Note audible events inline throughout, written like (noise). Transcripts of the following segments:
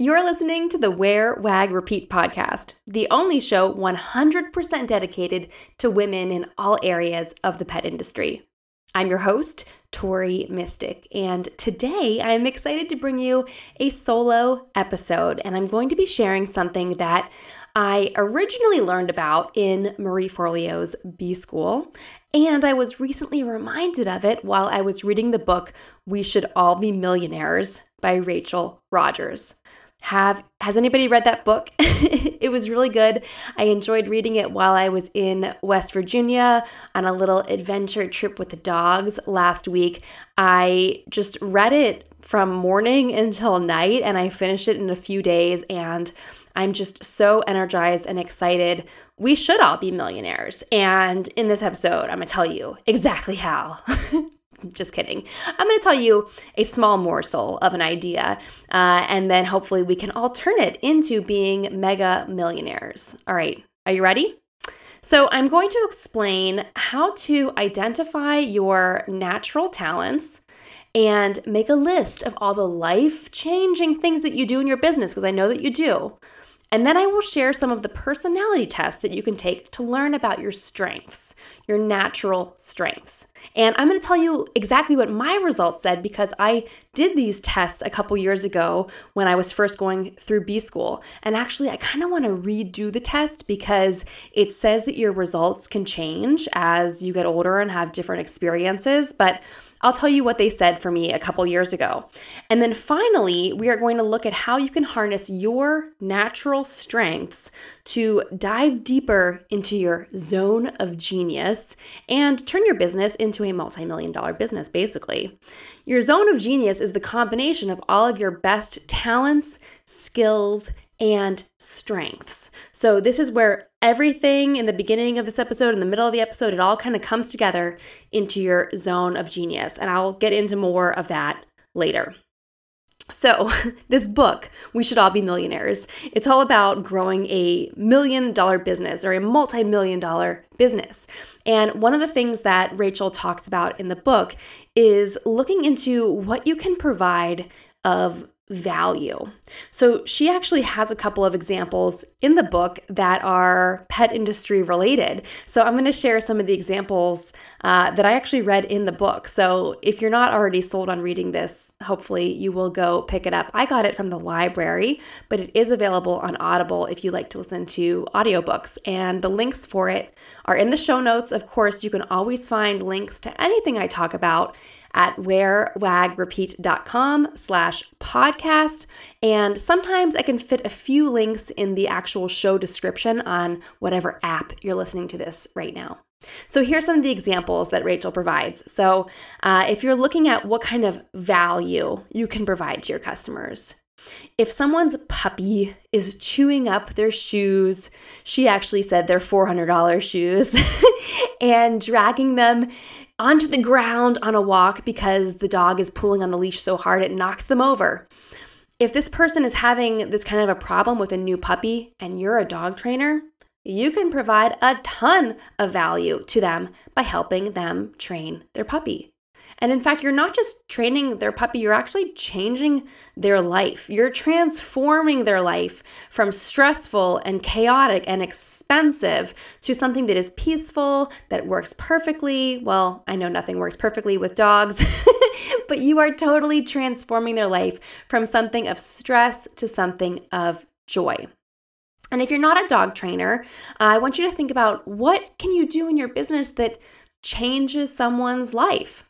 You're listening to the Wear, Wag, Repeat podcast, the only show 100% dedicated to women in all areas of the pet industry. I'm your host, Tori Mystic, and today I'm excited to bring you a solo episode, and I'm going to be sharing something that I originally learned about in Marie Forleo's B School, and I was recently reminded of it while I was reading the book We Should All Be Millionaires by Rachel Rodgers. Have has anybody read that book? (laughs) it was really good. I enjoyed reading it while I was in West Virginia on a little adventure trip with the dogs last week. I just read it from morning until night and I finished it in a few days and I'm just so energized and excited. We should all be millionaires. And in this episode, I'm going to tell you exactly how. (laughs) just kidding. I'm going to tell you a small morsel of an idea, uh, and then hopefully we can all turn it into being mega millionaires. All right, are you ready? So, I'm going to explain how to identify your natural talents and make a list of all the life changing things that you do in your business, because I know that you do. And then I will share some of the personality tests that you can take to learn about your strengths, your natural strengths. And I'm going to tell you exactly what my results said because I did these tests a couple years ago when I was first going through B school. And actually, I kind of want to redo the test because it says that your results can change as you get older and have different experiences. But I'll tell you what they said for me a couple years ago. And then finally, we are going to look at how you can harness your natural strengths to dive deeper into your zone of genius and turn your business into a multi million dollar business, basically. Your zone of genius is the combination of all of your best talents, skills, and strengths. So, this is where everything in the beginning of this episode, in the middle of the episode, it all kind of comes together into your zone of genius. And I'll get into more of that later. So, (laughs) this book, We Should All Be Millionaires, it's all about growing a million dollar business or a multi million dollar business. And one of the things that Rachel talks about in the book is looking into what you can provide of value. So she actually has a couple of examples in the book that are pet industry related. So I'm going to share some of the examples uh, that I actually read in the book. So if you're not already sold on reading this, hopefully you will go pick it up. I got it from the library, but it is available on Audible if you like to listen to audiobooks. And the links for it are in the show notes. Of course, you can always find links to anything I talk about at wearwagrepeat.com slash podcast. And sometimes I can fit a few links in the actual show description on whatever app you're listening to this right now. So here's some of the examples that Rachel provides. So uh, if you're looking at what kind of value you can provide to your customers, if someone's puppy is chewing up their shoes, she actually said they're $400 shoes, (laughs) and dragging them onto the ground on a walk because the dog is pulling on the leash so hard it knocks them over. If this person is having this kind of a problem with a new puppy and you're a dog trainer, you can provide a ton of value to them by helping them train their puppy. And in fact, you're not just training their puppy, you're actually changing their life. You're transforming their life from stressful and chaotic and expensive to something that is peaceful, that works perfectly. Well, I know nothing works perfectly with dogs, (laughs) but you are totally transforming their life from something of stress to something of joy. And if you're not a dog trainer, I want you to think about what can you do in your business that changes someone's life?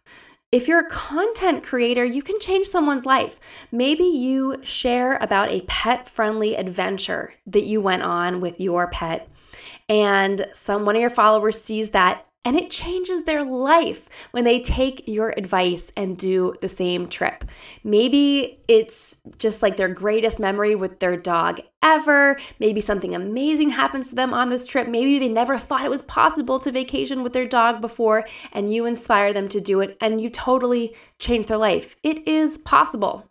If you're a content creator, you can change someone's life. Maybe you share about a pet friendly adventure that you went on with your pet, and some one of your followers sees that and it changes their life when they take your advice and do the same trip. Maybe it's just like their greatest memory with their dog ever. Maybe something amazing happens to them on this trip. Maybe they never thought it was possible to vacation with their dog before, and you inspire them to do it, and you totally change their life. It is possible.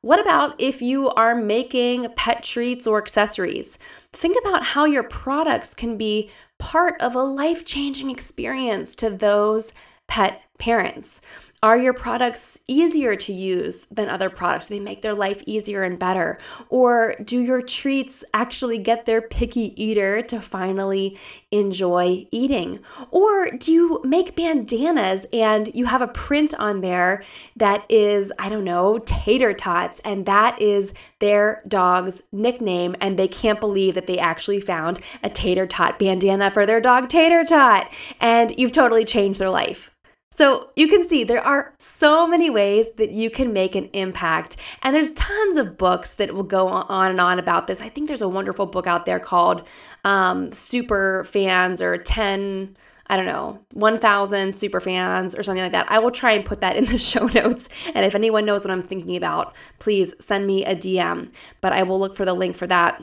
What about if you are making pet treats or accessories? Think about how your products can be part of a life changing experience to those pet parents. Are your products easier to use than other products? They make their life easier and better. Or do your treats actually get their picky eater to finally enjoy eating? Or do you make bandanas and you have a print on there that is, I don't know, tater tots, and that is their dog's nickname, and they can't believe that they actually found a tater tot bandana for their dog Tater Tot, and you've totally changed their life. So you can see there are so many ways that you can make an impact. And there's tons of books that will go on and on about this. I think there's a wonderful book out there called um, Super Fans or 10. I don't know, 1,000 super fans or something like that. I will try and put that in the (laughs) show notes. And if anyone knows what I'm thinking about, please send me a DM. But I will look for the link for that.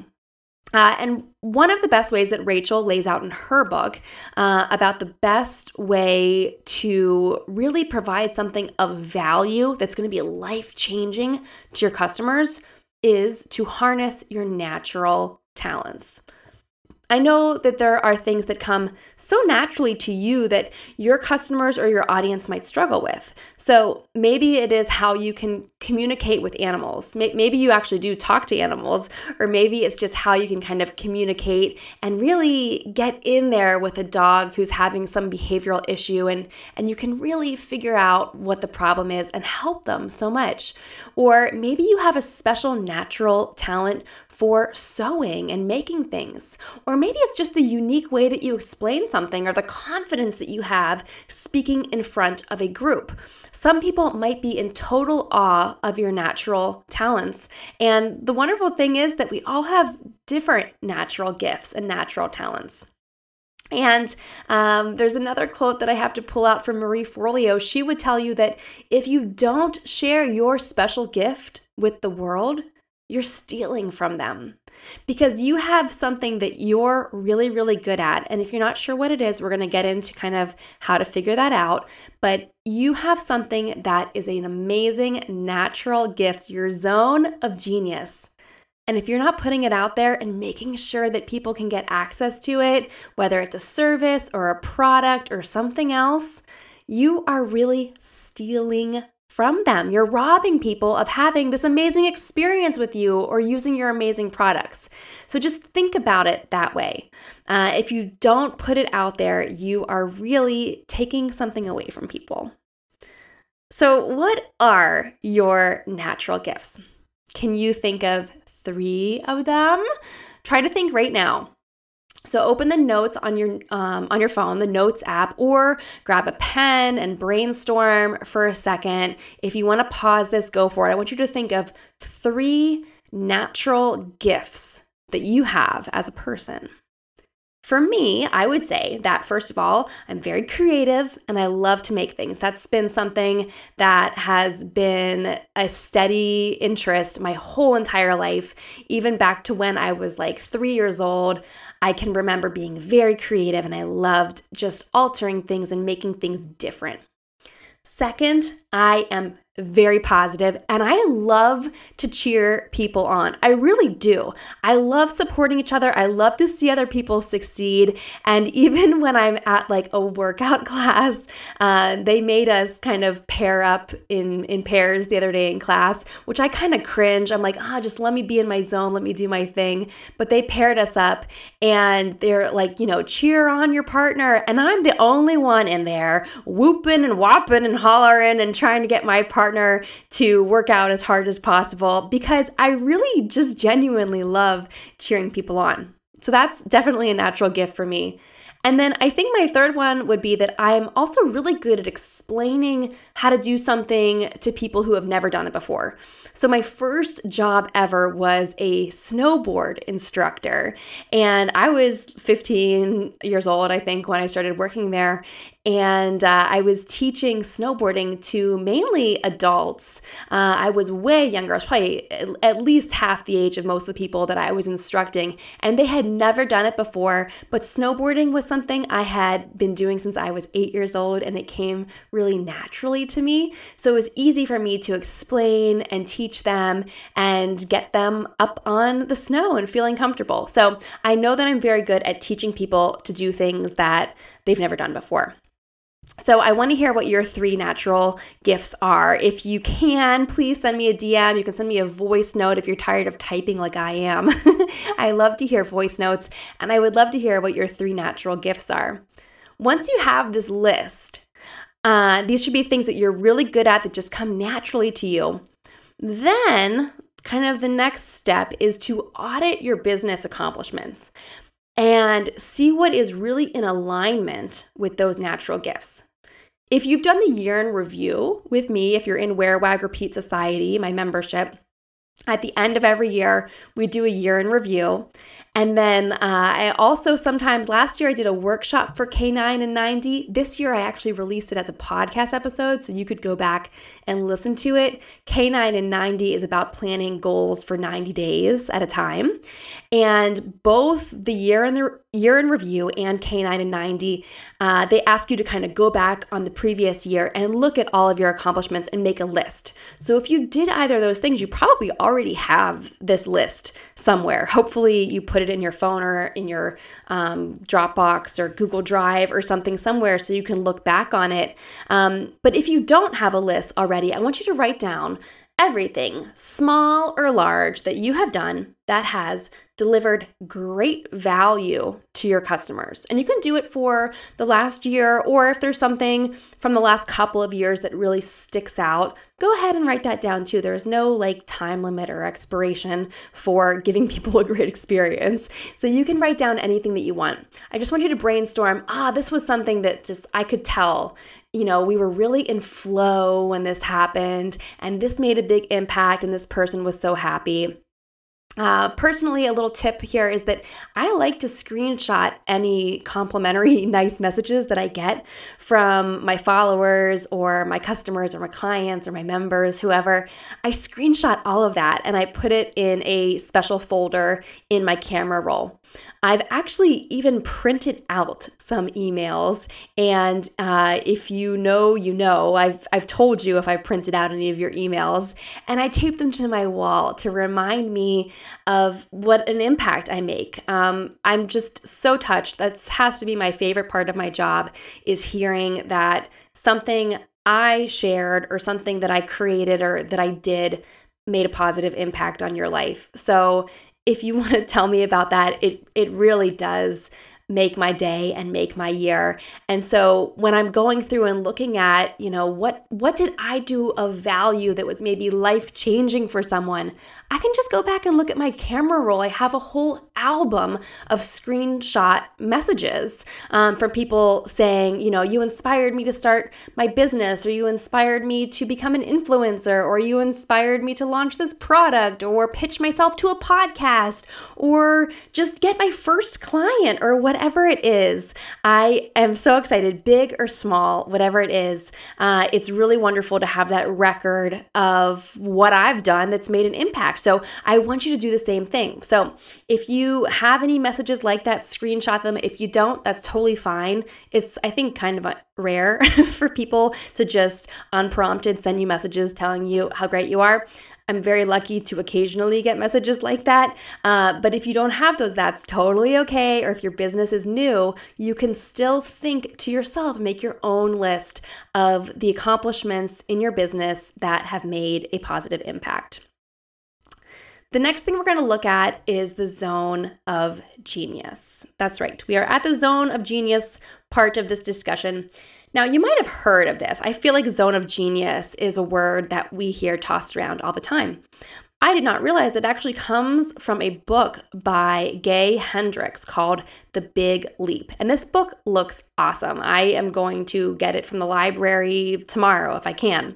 Uh, and one of the best ways that Rachel lays out in her book uh, about the best way to really provide something of value that's going to be life changing to your customers is to harness your natural talents. I know that there are things that come so naturally to you that your customers or your audience might struggle with. So maybe it is how you can communicate with animals. Maybe you actually do talk to animals, or maybe it's just how you can kind of communicate and really get in there with a dog who's having some behavioral issue and, and you can really figure out what the problem is and help them so much. Or maybe you have a special natural talent for sewing and making things. Or maybe it's just the unique way that you explain something or the confidence that you have speaking in front of a group. Some people might be in total awe of your natural talents. And the wonderful thing is that we all have different natural gifts and natural talents. And um, there's another quote that I have to pull out from Marie Forleo. She would tell you that if you don't share your special gift with the world, you're stealing from them because you have something that you're really, really good at. And if you're not sure what it is, we're going to get into kind of how to figure that out. But you have something that is an amazing natural gift, your zone of genius. And if you're not putting it out there and making sure that people can get access to it, whether it's a service or a product or something else, you are really stealing from them. You're robbing people of having this amazing experience with you or using your amazing products. So just think about it that way. Uh, if you don't put it out there, you are really taking something away from people. So, what are your natural gifts? Can you think of three of them? Try to think right now. So open the notes on your um, on your phone, the Notes app, or grab a pen and brainstorm for a second. If you want to pause this, go for it. I want you to think of three natural gifts that you have as a person. For me, I would say that first of all, I'm very creative and I love to make things. That's been something that has been a steady interest my whole entire life, even back to when I was like three years old. I can remember being very creative and I loved just altering things and making things different. Second, I am very positive and I love to cheer people on. I really do. I love supporting each other. I love to see other people succeed. And (laughs) even when I'm at like a workout (laughs) class, uh, they made us kind of pair up in, in pairs the other day in class, which I kind of cringe. I'm like, ah, oh, just let me be in my zone, let me do my thing. But they paired us up and they're like, you know, cheer on your partner. And I'm the only one in there whooping and whopping and hollering and trying to get my partner to work out as hard as possible because I really just genuinely love cheering people on. So that's definitely a natural gift for me. And then I think my third one would be that I'm also really good at explaining how to do something to people who have never done it before. So, my first job ever was a snowboard instructor. And I was 15 years old, I think, when I started working there and uh, I was teaching snowboarding to mainly adults. Uh, I was way younger, I was probably at least half the age of most of the people that I was instructing, and they had never done it before. But snowboarding was something I had been doing since I was eight years old, and it came really naturally to me. So it was easy for me to explain and teach them and get them up on the snow and feeling comfortable. So I know that I'm very good at teaching people to do things that they've never done before. So, I want to hear what your three natural gifts are. If you can, please send me a DM. You can send me a voice note if you're tired of typing like I am. (laughs) I love to hear voice notes, and I would love to hear what your three natural gifts are. Once you have this list, uh, these should be things that you're really good at that just come naturally to you. Then, kind of the next step is to audit your business accomplishments and see what is really in alignment with those natural gifts. If you've done the year in review with me, if you're in Wear Wag Repeat Society, my membership, at the end of every year, we do a year in review. And then uh, I also sometimes last year I did a workshop for K9 and 90. This year I actually released it as a podcast episode, so you could go back and listen to it. K9 and 90 is about planning goals for 90 days at a time. And both the year in the year in review and K9 and 90, uh, they ask you to kind of go back on the previous year and look at all of your accomplishments and make a list. So if you did either of those things, you probably already have this list somewhere. Hopefully, you put it in your phone or in your um, Dropbox or Google Drive or something somewhere so you can look back on it. Um, but if you don't have a list already, I want you to write down everything, small or large, that you have done that has delivered great value to your customers. And you can do it for the last year, or if there's something from the last couple of years that really sticks out, go ahead and write that down too. There's no like time limit or expiration for giving (laughs) people a great experience. So you can write down anything that you want. I just want you to brainstorm ah, this was something that just I could tell you know, we were really in flow when this happened, and this made a big impact, and this person was so happy. Uh, personally, a little tip here is that I like to screenshot any complimentary, (laughs) nice messages that I get from my followers or my customers or my clients or my members, whoever. I screenshot all of that and I put it in a special folder in my camera roll. I've actually even printed out some emails, and uh, if you know, you know. I've I've told you if I printed out any of your emails, and I taped them to my wall to remind me of what an impact I make. Um, I'm just so touched. That has to be my favorite part of my job is hearing that something I shared or something that I created or that I did made a positive impact on your life. So if you want to tell me about that, it it really does make my day and make my year. And so when I'm going through and looking at, you know, what what did I do of value that was maybe life-changing for someone? I can just go back and look at my camera roll. I have a whole album of screenshot messages um, from people saying, you know, you inspired me to start my business, or you inspired me to become an influencer, or you inspired me to launch this product, or pitch myself to a podcast, or just get my first client, or whatever it is. I am so excited, big or small, whatever it is. Uh, it's really wonderful to have that record of what I've done that's made an impact. So I want you to do the same thing. So if you have any messages like that, screenshot them. If you don't, that's totally fine. It's, I think, kind of rare (laughs) for people to just unprompted send you messages telling you how great you are. I'm very lucky to occasionally get messages like that. Uh, but if you don't have those, that's totally okay. Or if your business is new, you can still think to yourself, make your own list of the accomplishments in your business that have made a positive impact. The next thing we're going to look at is the zone of genius. That's right. We are at the zone of genius part of this discussion. Now, you might have heard of this. I feel like zone of genius is a word that we hear tossed around all the time. I did not realize it actually comes from a book by Gay Hendricks called The Big Leap. And this book looks awesome. I am going to get it from the library tomorrow if I can.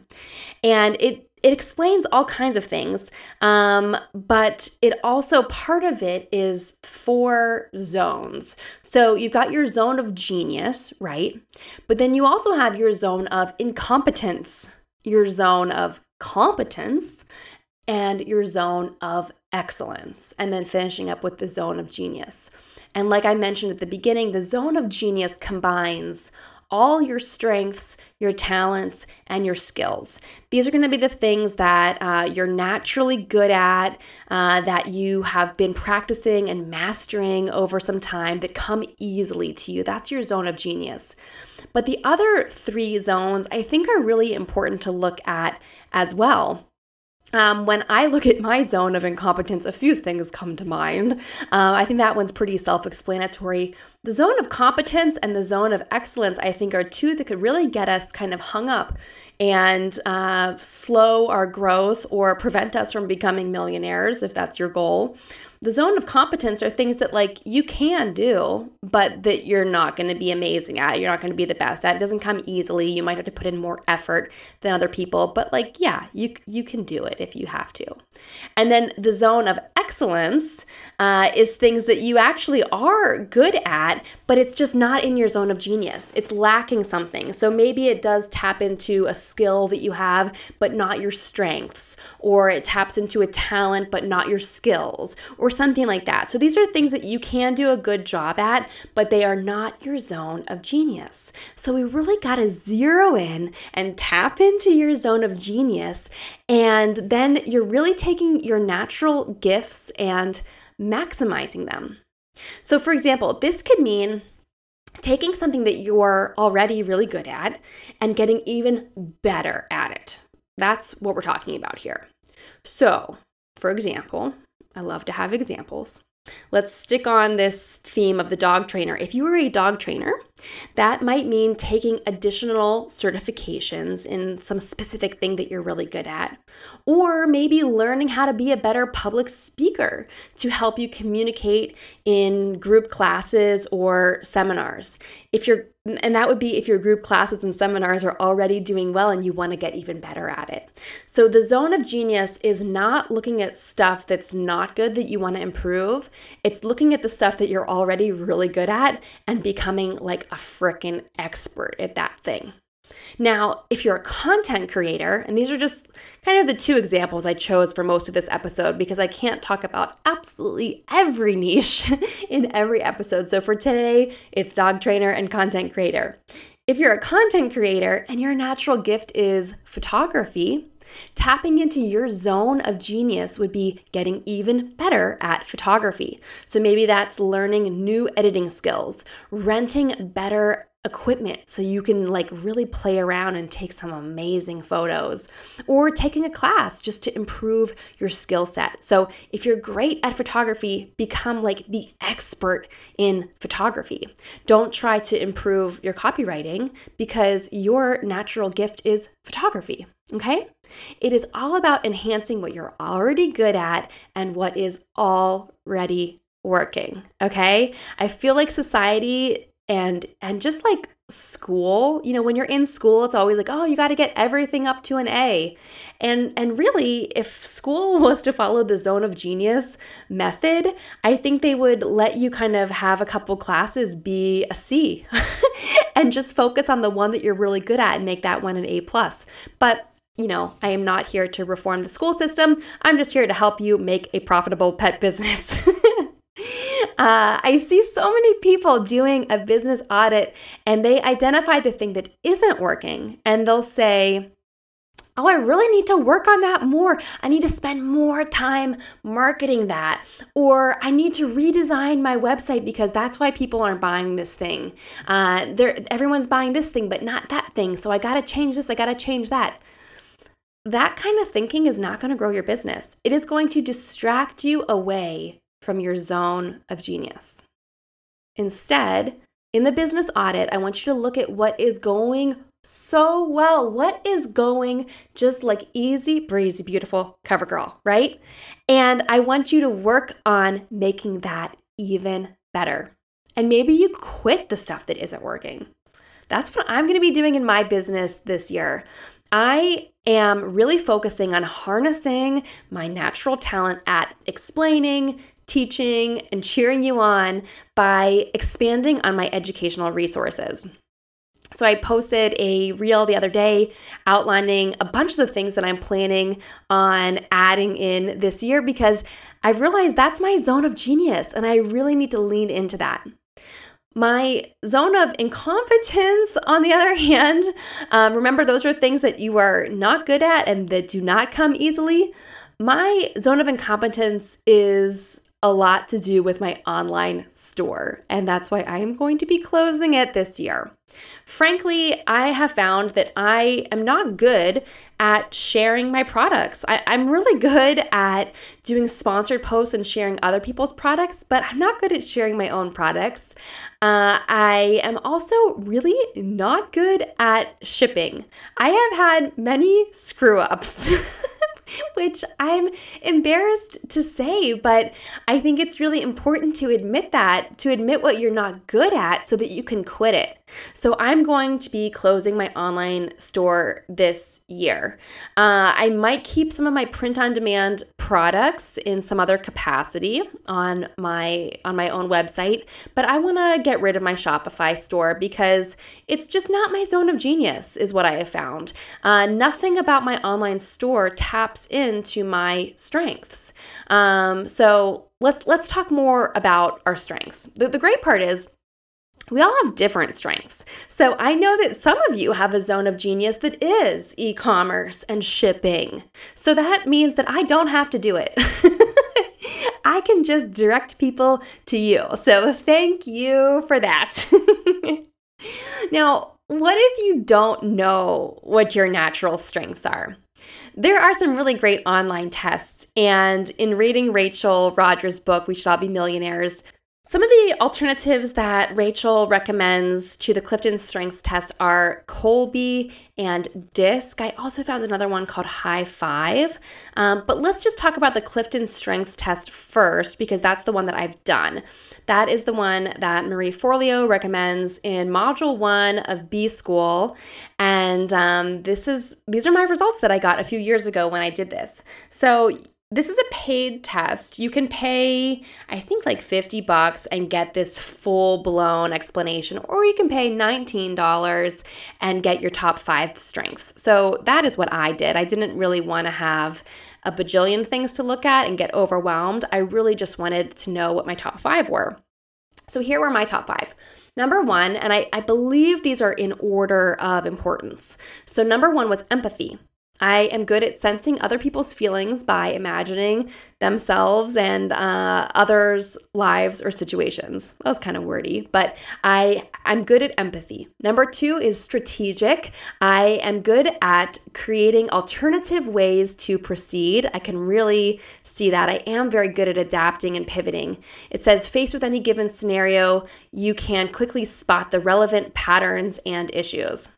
And it it explains all kinds of things, um, but it also part of it is four zones. So you've got your zone of genius, right? But then you also have your zone of incompetence, your zone of competence, and your zone of excellence, and then finishing up with the zone of genius. And like I mentioned at the beginning, the zone of genius combines all your strengths, your talents, and your skills. These are going to be the things that uh, you're naturally good at, uh, that you have been practicing and mastering over some time, that come easily to you. That's your zone of genius. But the other three zones I think are really important to look at as well. Um, when I look at my zone of incompetence, a few things come to mind. Uh, I think that one's pretty self explanatory. The zone of competence and the zone of excellence, I think, are two that could really get us kind of hung up and uh, slow our growth or prevent us from becoming millionaires if that's your goal the zone of competence are things that like you can do but that you're not going to be amazing at you're not going to be the best at. It doesn't come easily. You might have to put in more effort than other people but like yeah you you can do it if you have to. And then the zone of excellence uh, is things that you actually are good at but it's just not in your zone of genius. It's lacking something. So maybe it does tap into a skill that you have but not your strengths or it taps into a talent but not your skills or or something like that. So these are things that you can do a good job at, but they are not your zone of genius. So we really got to zero in and tap into your zone of genius. And then you're really taking your natural gifts and maximizing them. So, for example, this could mean taking something that you're already really good at and getting even better at it. That's what we're talking about here. So, for example, I love to have examples. Let's stick on this theme of the dog trainer. If you are a dog trainer, that might mean taking additional certifications in some specific thing that you're really good at, or maybe learning how to be a better public speaker to help you communicate in group classes or seminars. If you're and that would be if your group classes and seminars are already doing well and you want to get even better at it. So, the zone of genius is not looking at stuff that's not good that you want to improve. It's looking at the stuff that you're already really good at and becoming like a freaking expert at that thing. Now, if you're a content creator, and these are just kind of the two examples I chose for most of this episode because I can't talk about absolutely every niche (laughs) in every episode. So for today, it's dog trainer and content creator. If you're a content creator and your natural gift is photography, Tapping into your zone of genius would be getting even better at photography. So maybe that's learning new editing skills, renting better equipment so you can like really play around and take some amazing photos or taking a class just to improve your skill set. So, if you're great at photography, become like the expert in photography. Don't try to improve your copywriting because your natural gift is photography. Okay? It is all about enhancing what you're already good at and what is already working. Okay? I feel like society and and just like school you know when you're in school it's always like oh you got to get everything up to an a and and really if school (laughs) was to follow the zone of genius method i think they would let you kind of have a couple classes be a c (laughs) and just focus on the one that you're really good at and make that one an a plus but you know, I am not here to reform the school system. I'm just here to help you make a profitable pet business. (laughs) Uh, I see so many people doing a business audit and they identify the thing that isn't working and they'll say, Oh, I really need to work on that more. I need to spend more time marketing that. Or I need to redesign my website because that's why people aren't buying this thing. Uh, everyone's buying this thing, but not that thing. So I got to change this, I got to change that. That kind of thinking is not going to grow your business. It is going to distract you away from your zone of genius. Instead, in the business audit, I want you to look at what is going so well. What is going just like easy breezy, beautiful cover girl, right? And I want you to work on making that even better. And maybe you quit the stuff that isn't working. That's what I'm going to be doing in my business this year. I am really focusing on harnessing my natural talent at explaining, teaching, and cheering you on by expanding on my educational resources. So, I posted a reel the other day outlining a bunch of the things that I'm planning on adding in this year because I've realized that's my zone of genius and I really need to lean into that. My zone of incompetence, (laughs) on the other hand, um, remember those are things that you are not good at and that do not come easily. My zone of incompetence is a lot to do with my online store, and that's why I am going to be closing it this year. Frankly, I have found that I am not good at sharing my products. I, am really good at doing sponsored posts and sharing other people's products, but I'm not good at sharing my own products. Uh, I am also really not good at shipping. I have had many screw ups. (laughs) (laughs) which I'm embarrassed to say, but I think it's really important to admit that, to admit what you're not good at so that you can quit it. So I'm going to be closing my online store this year. Uh, I might keep some of my print on demand products in some other capacity on my on my own website, but I want to get rid of my Shopify store because it's just not my zone of genius, is what I have found. Uh, nothing about my online store taps into my strengths. Um, so let's let's talk more about our strengths. The, the great part is we all have different strengths. So I know that some of you have a zone of genius that is e commerce and shipping. So that means that I don't have to do it. (laughs) I can just direct people to you. So thank you for that. (laughs) now, what if you don't know what your natural strengths are? There are some really great online tests, and in reading Rachel Rodgers' book, We Should All Be Millionaires, some of the alternatives that Rachel recommends to the Clifton Strengths Test are Kolbe and DISC. I also found another one called High Five. Um, but let's just talk about the Clifton Strengths Test first because that's the one that I've done. That is the one that Marie Forleo recommends in Module One of B School, and um, this is these are my results that I got a few years ago when I did this. So this is a paid test. You can pay, I think, like 50 bucks and get this full blown explanation, or you can pay $19 and get your top five strengths. So that is what I did. I didn't really want to have a bajillion things to look at and get overwhelmed. I really just wanted to know what my top five were. So here were my top five. Number one, and I, I believe these are in order of importance. So, number one was empathy. I am good at sensing other people's feelings by imagining themselves and uh, others' lives or situations. That was kind of wordy, but I I'm good at empathy. Number two is strategic. I am good at creating alternative ways to proceed. I can really see that. I am very good at adapting and pivoting. It says faced with any given scenario, you can quickly spot the relevant patterns and issues.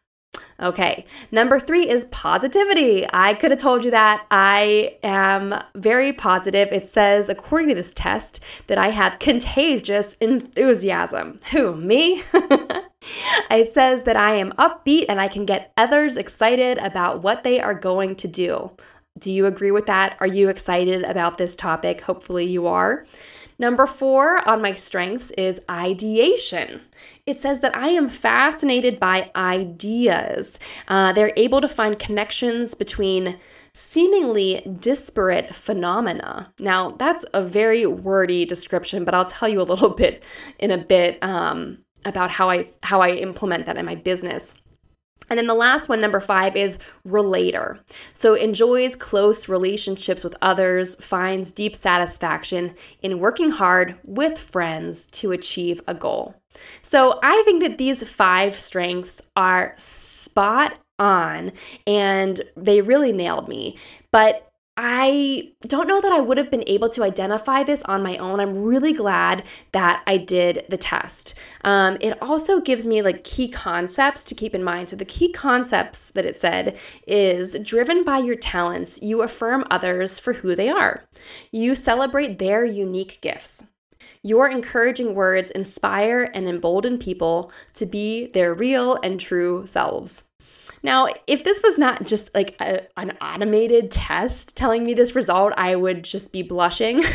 Okay, number three is positivity. I could have told you that. I am very positive. It says, according to this test, that I have contagious enthusiasm. Who, me? (laughs) it says that I am upbeat and I can get others excited about what they are going to do. Do you agree with that? Are you excited about this topic? Hopefully, you are. Number four on my strengths is ideation. It says that I am fascinated by ideas. Uh, they're able to find connections between seemingly disparate phenomena. Now, that's a very wordy description, but I'll tell you a little (laughs) bit in a bit um, about how I how I implement that in my business. And then the last one, number five, is relator. So enjoys close relationships with others, finds deep satisfaction in working hard with friends to achieve a goal. So I think that these five strengths are spot on and they really nailed me. But I don't know that I would have been able to identify this on my own. I'm really glad that I did the test. Um, it also gives me like key concepts to keep in mind. So, the key concepts that it said is driven by your talents, you affirm others for who they are, you celebrate their unique gifts. Your encouraging words inspire and embolden people to be their real and true selves. Now, if this was not just like a, an automated test telling me this result, I would just be blushing. (laughs)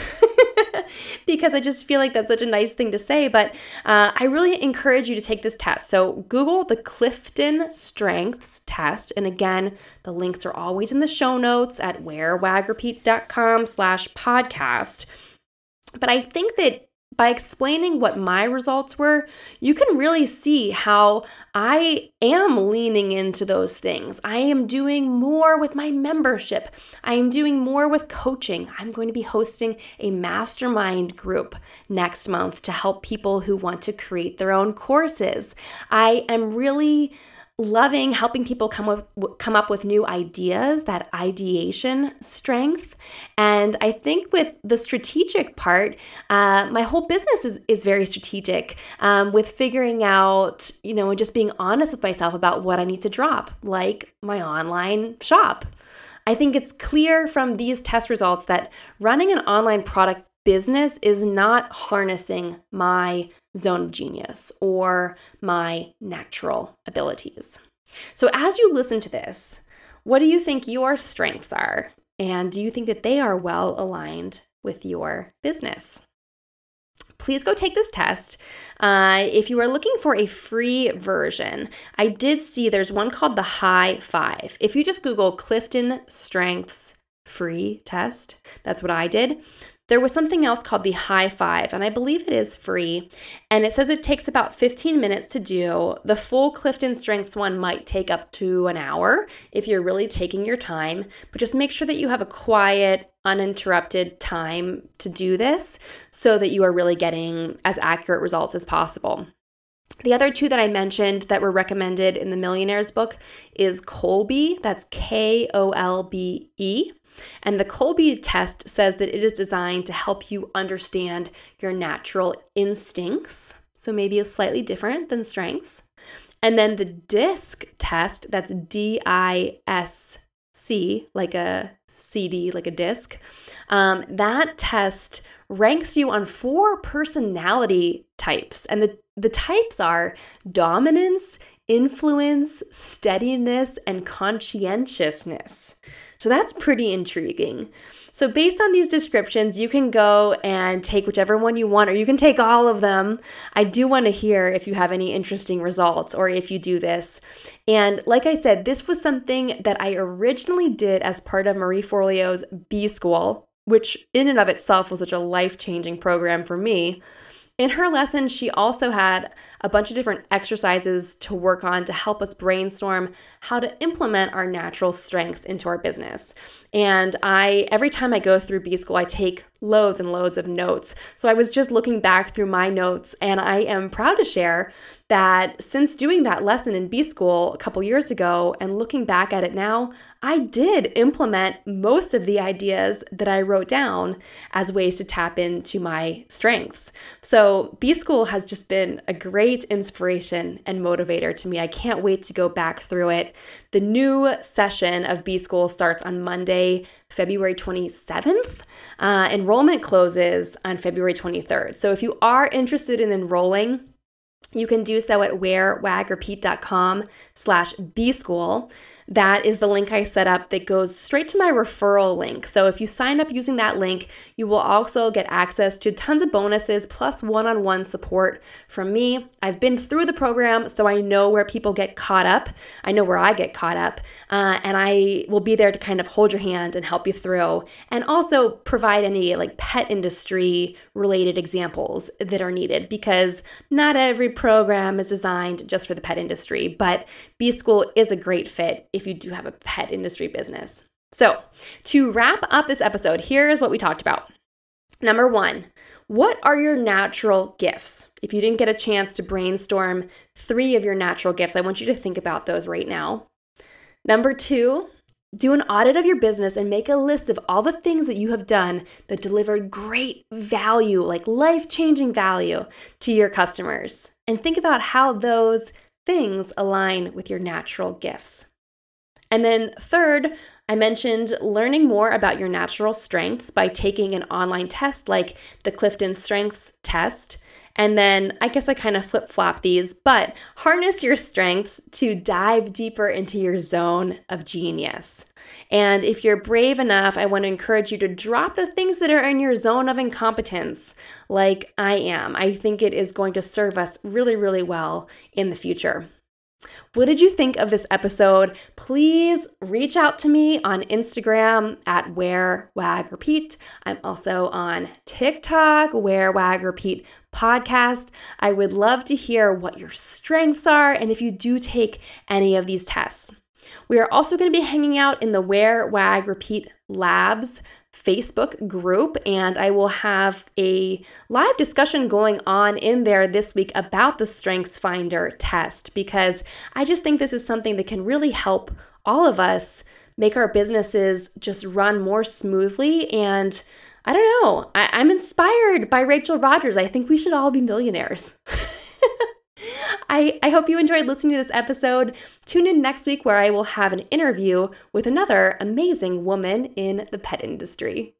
because I just feel like that's such a nice thing to say. But uh, I really encourage you to take this test. So Google the Clifton Strengths test, and again, the links are always in the show notes at wearwagrepeat.com/slash podcast. But I think that by explaining what my results were, you can really see how I am leaning into those things. I am doing more with my membership. I am doing more with coaching. I'm going to be hosting a mastermind group next month to help people who want to create their own courses. I am really loving helping people come up come up with new ideas that ideation strength. And i think with the strategic part uh, my whole business is, is very strategic um, with figuring out you know and just being honest with myself about what i need to drop like my online shop. I think it's clear from these test results that running an online product business is not harnessing my zone of genius or my natural abilities. So, as you listen to this, what do you think your strengths are? And do you think that they are well aligned with your business? Please go take this test. Uh, if you are looking for a free version, I did see there's one called the High Five. If you just Google Clifton Strengths free test, that's what I did. There was something else called the High Five, and I believe it is free. And it says it takes about 15 minutes to do. The full Clifton Strengths one might take up to an hour if you're really taking your time, but just make sure that you have a quiet, uninterrupted time to do this so that you are really getting as accurate results as possible. The other two that I mentioned that were recommended in the Millionaires book is Kolbe, that's K O L B E, and the Kolbe test says that it is designed to help you understand your natural instincts. So maybe it's slightly different than strengths. And then the DISC test, that's D I S C, like a CD, like a disc, um, that test ranks you on four personality types. And the, the types are dominance, influence, steadiness, and conscientiousness. So that's pretty intriguing. So, based on these descriptions, you can go and take whichever one you want, or you can take all of them. I do want to hear if you have any interesting results or if you do this. And like I said, this was something that I originally did as part of Marie Forleo's B School, which in and of itself was such a life changing program for me. In her lesson, she also had a bunch of different exercises to work on to help us brainstorm how to implement our natural strengths into our business. And I every time I go through B school, I take loads and loads of notes. So I was just looking back through my notes and I am proud to share that since doing that lesson in B school a couple years ago and looking back at it now, I did implement most of the ideas that I wrote down as ways to tap into my strengths. So B school has just been a great inspiration and motivator to me. I can't wait to go back through it. The new session of B school starts on Monday, February 27th. Uh, enrollment closes on February 23rd. So if you are interested in enrolling, you can do so at wearwagrepeat.com slash bschool. That is the link I set up that goes straight to my referral link. So if you sign up using that link, you will also get access to tons of bonuses plus one on one support from me. I've been through the program, so I know where people get caught up. I know where I get caught up. Uh, and I will be there to kind of hold your hand and help you through and also provide any like pet industry related examples that are needed because not every program is designed just for the pet industry, but B School is a great fit if you do have a pet industry business. So, to wrap up this episode, here's what we talked about. Number one, what are your natural gifts? If you didn't get a chance to brainstorm three of your natural gifts, I want you to think about those right now. Number two, do an audit of your business and make a list of all the things that you have done that delivered great value, like life changing value to your customers. And think about how those things align with your natural gifts. And then, third, I mentioned learning more about your natural strengths by taking an online test like the Clifton Strengths Test. And then I guess I kind of flip flop these, but harness your strengths to dive deeper into your zone of genius. And if you're brave enough, I want to encourage you to drop the things that are in your zone of incompetence, like I am. I think it is going to serve us really, really well in the future. What did you think of this episode? Please reach out to me on Instagram at Wear Wag Repeat. I'm also on TikTok, Wear Wag Repeat podcast. I would love to hear what your strengths are and if you do take any of these tests. We are also going to be hanging out in the Wear Wag Repeat Labs Facebook group, and I will have a live discussion going on in there this week about the Strengths Finder test because I just think this is something that can really help all of us make our businesses just run more smoothly. And I don't know, I, am inspired by Rachel Rodgers. I think we should all be millionaires. (laughs) I, I hope you enjoyed listening to this episode. Tune in next week where I will have an interview with another amazing woman in the pet industry.